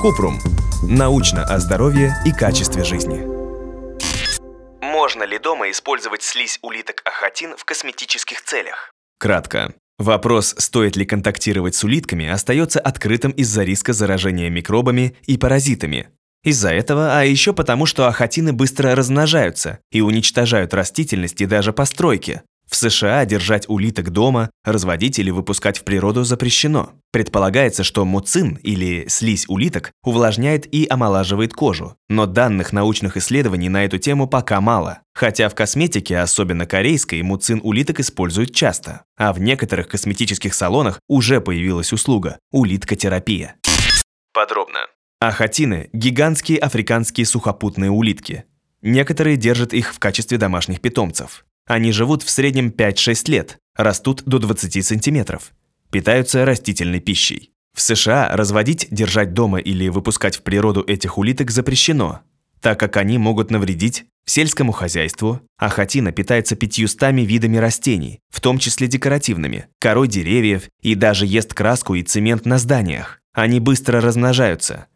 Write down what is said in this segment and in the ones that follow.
Купрум. Научно о здоровье и качестве жизни. Можно ли дома использовать слизь улиток ахатин в косметических целях? Кратко. Вопрос, стоит ли контактировать с улитками, остается открытым из-за риска заражения микробами и паразитами. Из-за этого, а еще потому, что ахатины быстро размножаются и уничтожают растительность и даже постройки. В США держать улиток дома, разводить или выпускать в природу запрещено. Предполагается, что муцин или слизь улиток увлажняет и омолаживает кожу, но данных научных исследований на эту тему пока мало. Хотя в косметике, особенно корейской, муцин улиток используют часто, а в некоторых косметических салонах уже появилась услуга – улиткотерапия. Подробно. Ахатины – гигантские африканские сухопутные улитки. Некоторые держат их в качестве домашних питомцев. Они живут в среднем 5-6 лет, растут до 20 сантиметров, питаются растительной пищей. В США разводить, держать дома или выпускать в природу этих улиток запрещено, так как они могут навредить сельскому хозяйству, а хатина питается 500 видами растений, в том числе декоративными, корой деревьев и даже ест краску и цемент на зданиях. Они быстро размножаются.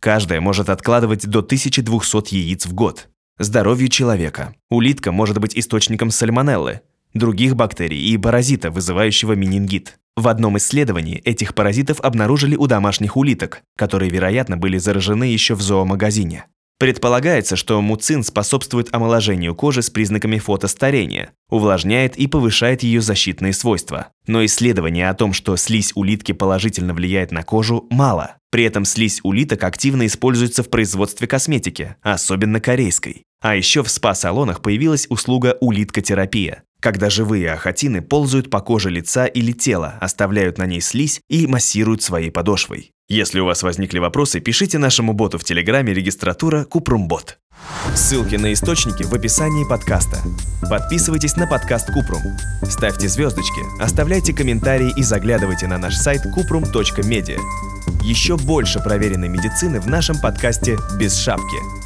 Каждая может откладывать до 1200 яиц в год. Здоровью человека. Улитка может быть источником сальмонеллы, других бактерий и паразита, вызывающего менингит. В одном исследовании этих паразитов обнаружили у домашних улиток, которые, вероятно, были заражены еще в зоомагазине. Предполагается, что муцин способствует омоложению кожи с признаками фотостарения, увлажняет и повышает ее защитные свойства. Но исследования о том, что слизь улитки положительно влияет на кожу, мало. При этом слизь улиток активно используется в производстве косметики, особенно корейской. А еще в спа-салонах появилась услуга улиткотерапия, когда живые ахатины ползают по коже лица или тела, оставляют на ней слизь и массируют своей подошвой. Если у вас возникли вопросы, пишите нашему боту в Телеграме регистратура Купрумбот. Ссылки на источники в описании подкаста. Подписывайтесь на подкаст Купрум. Ставьте звездочки, оставляйте комментарии и заглядывайте на наш сайт kuprum.media. Еще больше проверенной медицины в нашем подкасте «Без шапки».